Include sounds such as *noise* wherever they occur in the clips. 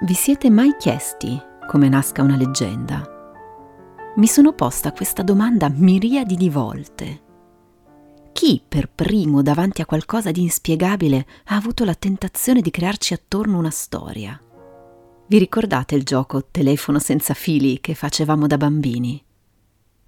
Vi siete mai chiesti come nasca una leggenda? Mi sono posta questa domanda miriadi di volte. Chi per primo davanti a qualcosa di inspiegabile ha avuto la tentazione di crearci attorno una storia? Vi ricordate il gioco telefono senza fili che facevamo da bambini?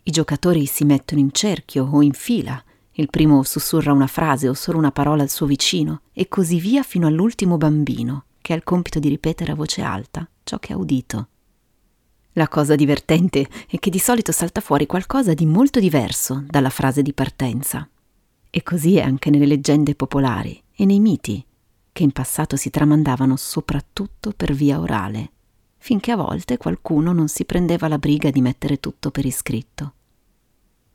I giocatori si mettono in cerchio o in fila, il primo sussurra una frase o solo una parola al suo vicino e così via fino all'ultimo bambino che ha il compito di ripetere a voce alta ciò che ha udito. La cosa divertente è che di solito salta fuori qualcosa di molto diverso dalla frase di partenza. E così è anche nelle leggende popolari e nei miti, che in passato si tramandavano soprattutto per via orale, finché a volte qualcuno non si prendeva la briga di mettere tutto per iscritto.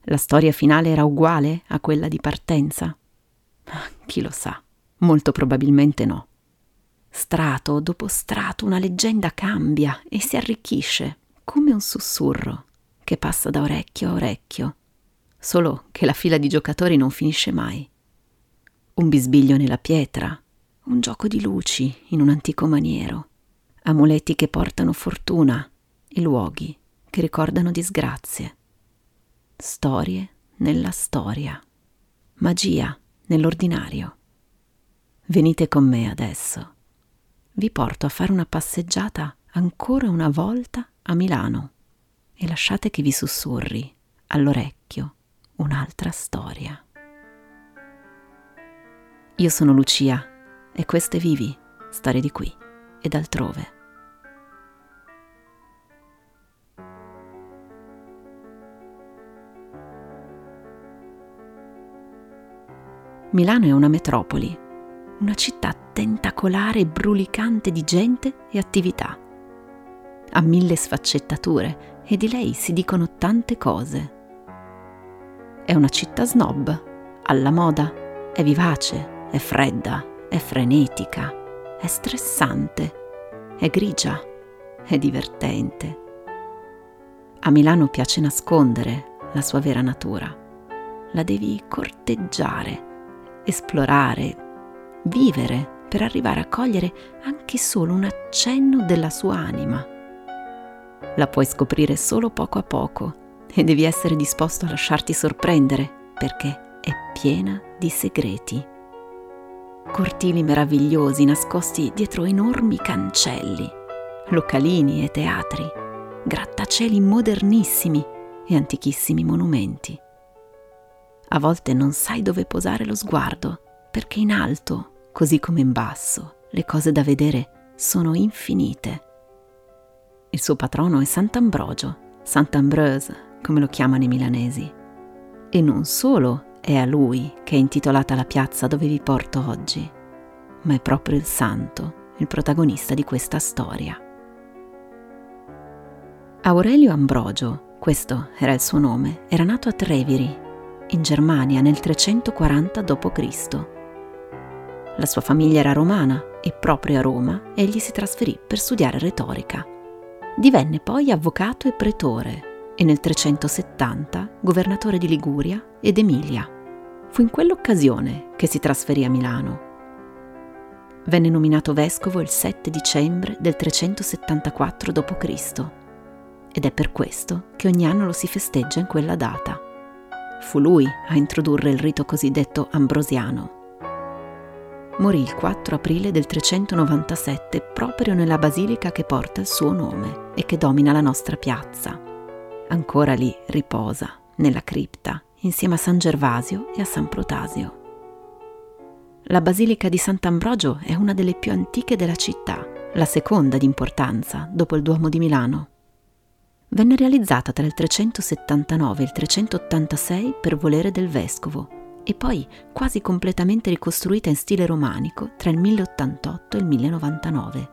La storia finale era uguale a quella di partenza? Chi lo sa, molto probabilmente no. Strato dopo strato una leggenda cambia e si arricchisce, come un sussurro che passa da orecchio a orecchio, solo che la fila di giocatori non finisce mai. Un bisbiglio nella pietra, un gioco di luci in un antico maniero, amuleti che portano fortuna e luoghi che ricordano disgrazie. Storie nella storia, magia nell'ordinario. Venite con me adesso vi porto a fare una passeggiata ancora una volta a Milano e lasciate che vi sussurri all'orecchio un'altra storia. Io sono Lucia e queste Vivi, storie di qui e d'altrove. Milano è una metropoli una città tentacolare e brulicante di gente e attività. Ha mille sfaccettature e di lei si dicono tante cose. È una città snob, alla moda, è vivace, è fredda, è frenetica, è stressante, è grigia, è divertente. A Milano piace nascondere la sua vera natura. La devi corteggiare, esplorare, vivere per arrivare a cogliere anche solo un accenno della sua anima. La puoi scoprire solo poco a poco e devi essere disposto a lasciarti sorprendere perché è piena di segreti. Cortili meravigliosi nascosti dietro enormi cancelli, localini e teatri, grattacieli modernissimi e antichissimi monumenti. A volte non sai dove posare lo sguardo perché in alto così come in basso, le cose da vedere sono infinite. Il suo patrono è Sant'Ambrogio, Sant'Ambreuse, come lo chiamano i milanesi. E non solo è a lui che è intitolata la piazza dove vi porto oggi, ma è proprio il santo il protagonista di questa storia. Aurelio Ambrogio, questo era il suo nome, era nato a Treviri, in Germania nel 340 d.C. La sua famiglia era romana e proprio a Roma egli si trasferì per studiare retorica. Divenne poi avvocato e pretore e nel 370 governatore di Liguria ed Emilia. Fu in quell'occasione che si trasferì a Milano. Venne nominato vescovo il 7 dicembre del 374 d.C. ed è per questo che ogni anno lo si festeggia in quella data. Fu lui a introdurre il rito cosiddetto ambrosiano, morì il 4 aprile del 397 proprio nella basilica che porta il suo nome e che domina la nostra piazza. Ancora lì riposa, nella cripta, insieme a San Gervasio e a San Protasio. La basilica di Sant'Ambrogio è una delle più antiche della città, la seconda di importanza dopo il Duomo di Milano. Venne realizzata tra il 379 e il 386 per volere del vescovo e poi quasi completamente ricostruita in stile romanico tra il 1088 e il 1099.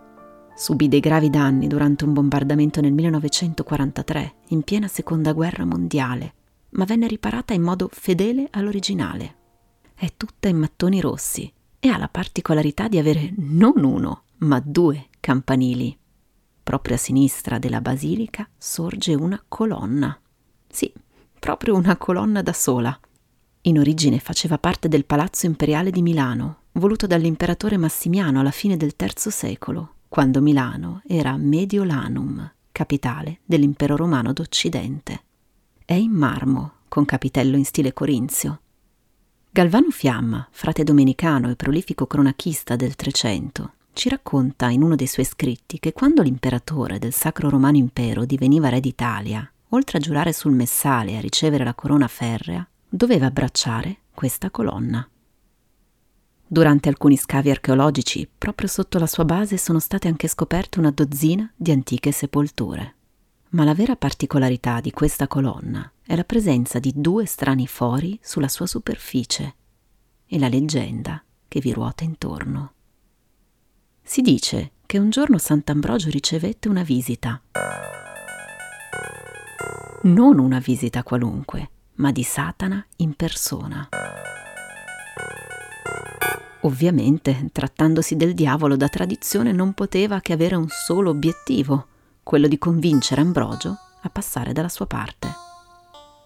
Subì dei gravi danni durante un bombardamento nel 1943, in piena seconda guerra mondiale, ma venne riparata in modo fedele all'originale. È tutta in mattoni rossi e ha la particolarità di avere non uno, ma due campanili. Proprio a sinistra della basilica sorge una colonna. Sì, proprio una colonna da sola, in origine faceva parte del Palazzo Imperiale di Milano, voluto dall'imperatore Massimiano alla fine del III secolo, quando Milano era Mediolanum, capitale dell'impero romano d'Occidente. È in marmo, con capitello in stile corinzio. Galvano Fiamma, frate domenicano e prolifico cronachista del Trecento, ci racconta in uno dei suoi scritti che quando l'imperatore del Sacro Romano Impero diveniva re d'Italia, oltre a giurare sul messale e a ricevere la corona ferrea, doveva abbracciare questa colonna. Durante alcuni scavi archeologici, proprio sotto la sua base sono state anche scoperte una dozzina di antiche sepolture. Ma la vera particolarità di questa colonna è la presenza di due strani fori sulla sua superficie e la leggenda che vi ruota intorno. Si dice che un giorno Sant'Ambrogio ricevette una visita. Non una visita qualunque, ma di Satana in persona. Ovviamente, trattandosi del diavolo, da tradizione non poteva che avere un solo obiettivo, quello di convincere Ambrogio a passare dalla sua parte.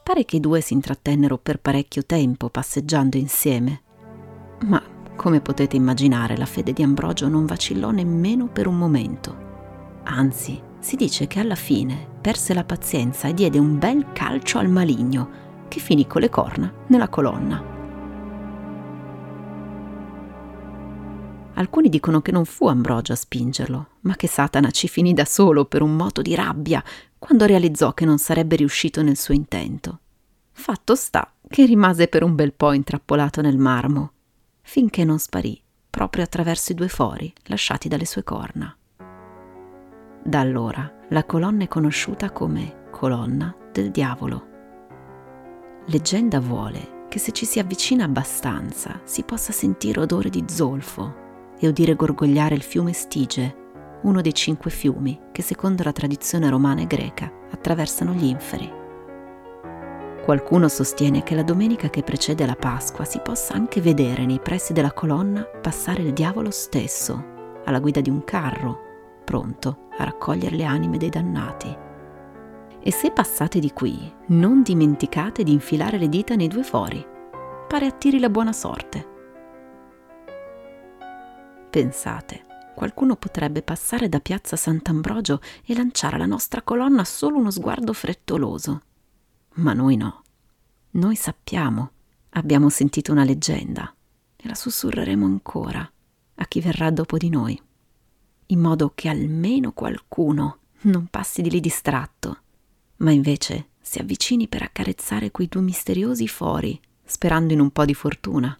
Pare che i due si intrattennero per parecchio tempo passeggiando insieme, ma come potete immaginare la fede di Ambrogio non vacillò nemmeno per un momento. Anzi, si dice che alla fine perse la pazienza e diede un bel calcio al maligno, che finì con le corna nella colonna. Alcuni dicono che non fu Ambrogio a spingerlo, ma che Satana ci finì da solo per un moto di rabbia quando realizzò che non sarebbe riuscito nel suo intento. Fatto sta che rimase per un bel po' intrappolato nel marmo, finché non sparì proprio attraverso i due fori lasciati dalle sue corna. Da allora la colonna è conosciuta come colonna del diavolo. Leggenda vuole che se ci si avvicina abbastanza si possa sentire odore di zolfo e udire gorgogliare il fiume Stige, uno dei cinque fiumi che secondo la tradizione romana e greca attraversano gli inferi. Qualcuno sostiene che la domenica che precede la Pasqua si possa anche vedere nei pressi della colonna passare il diavolo stesso, alla guida di un carro, pronto a raccogliere le anime dei dannati. E se passate di qui, non dimenticate di infilare le dita nei due fori. Pare attiri la buona sorte. Pensate, qualcuno potrebbe passare da piazza Sant'Ambrogio e lanciare alla nostra colonna solo uno sguardo frettoloso. Ma noi no. Noi sappiamo, abbiamo sentito una leggenda e la sussurreremo ancora a chi verrà dopo di noi, in modo che almeno qualcuno non passi di lì distratto, ma invece si avvicini per accarezzare quei due misteriosi fori, sperando in un po' di fortuna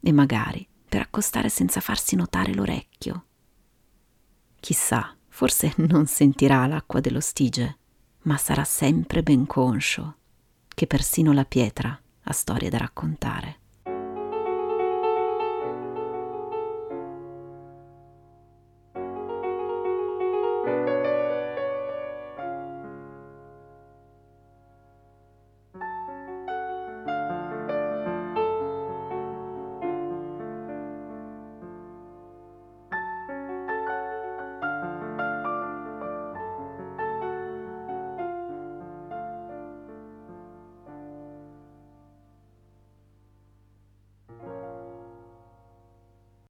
e magari per accostare senza farsi notare l'orecchio. Chissà, forse *laughs* non sentirà l'acqua dello stige, ma sarà sempre ben conscio che persino la pietra ha storie da raccontare.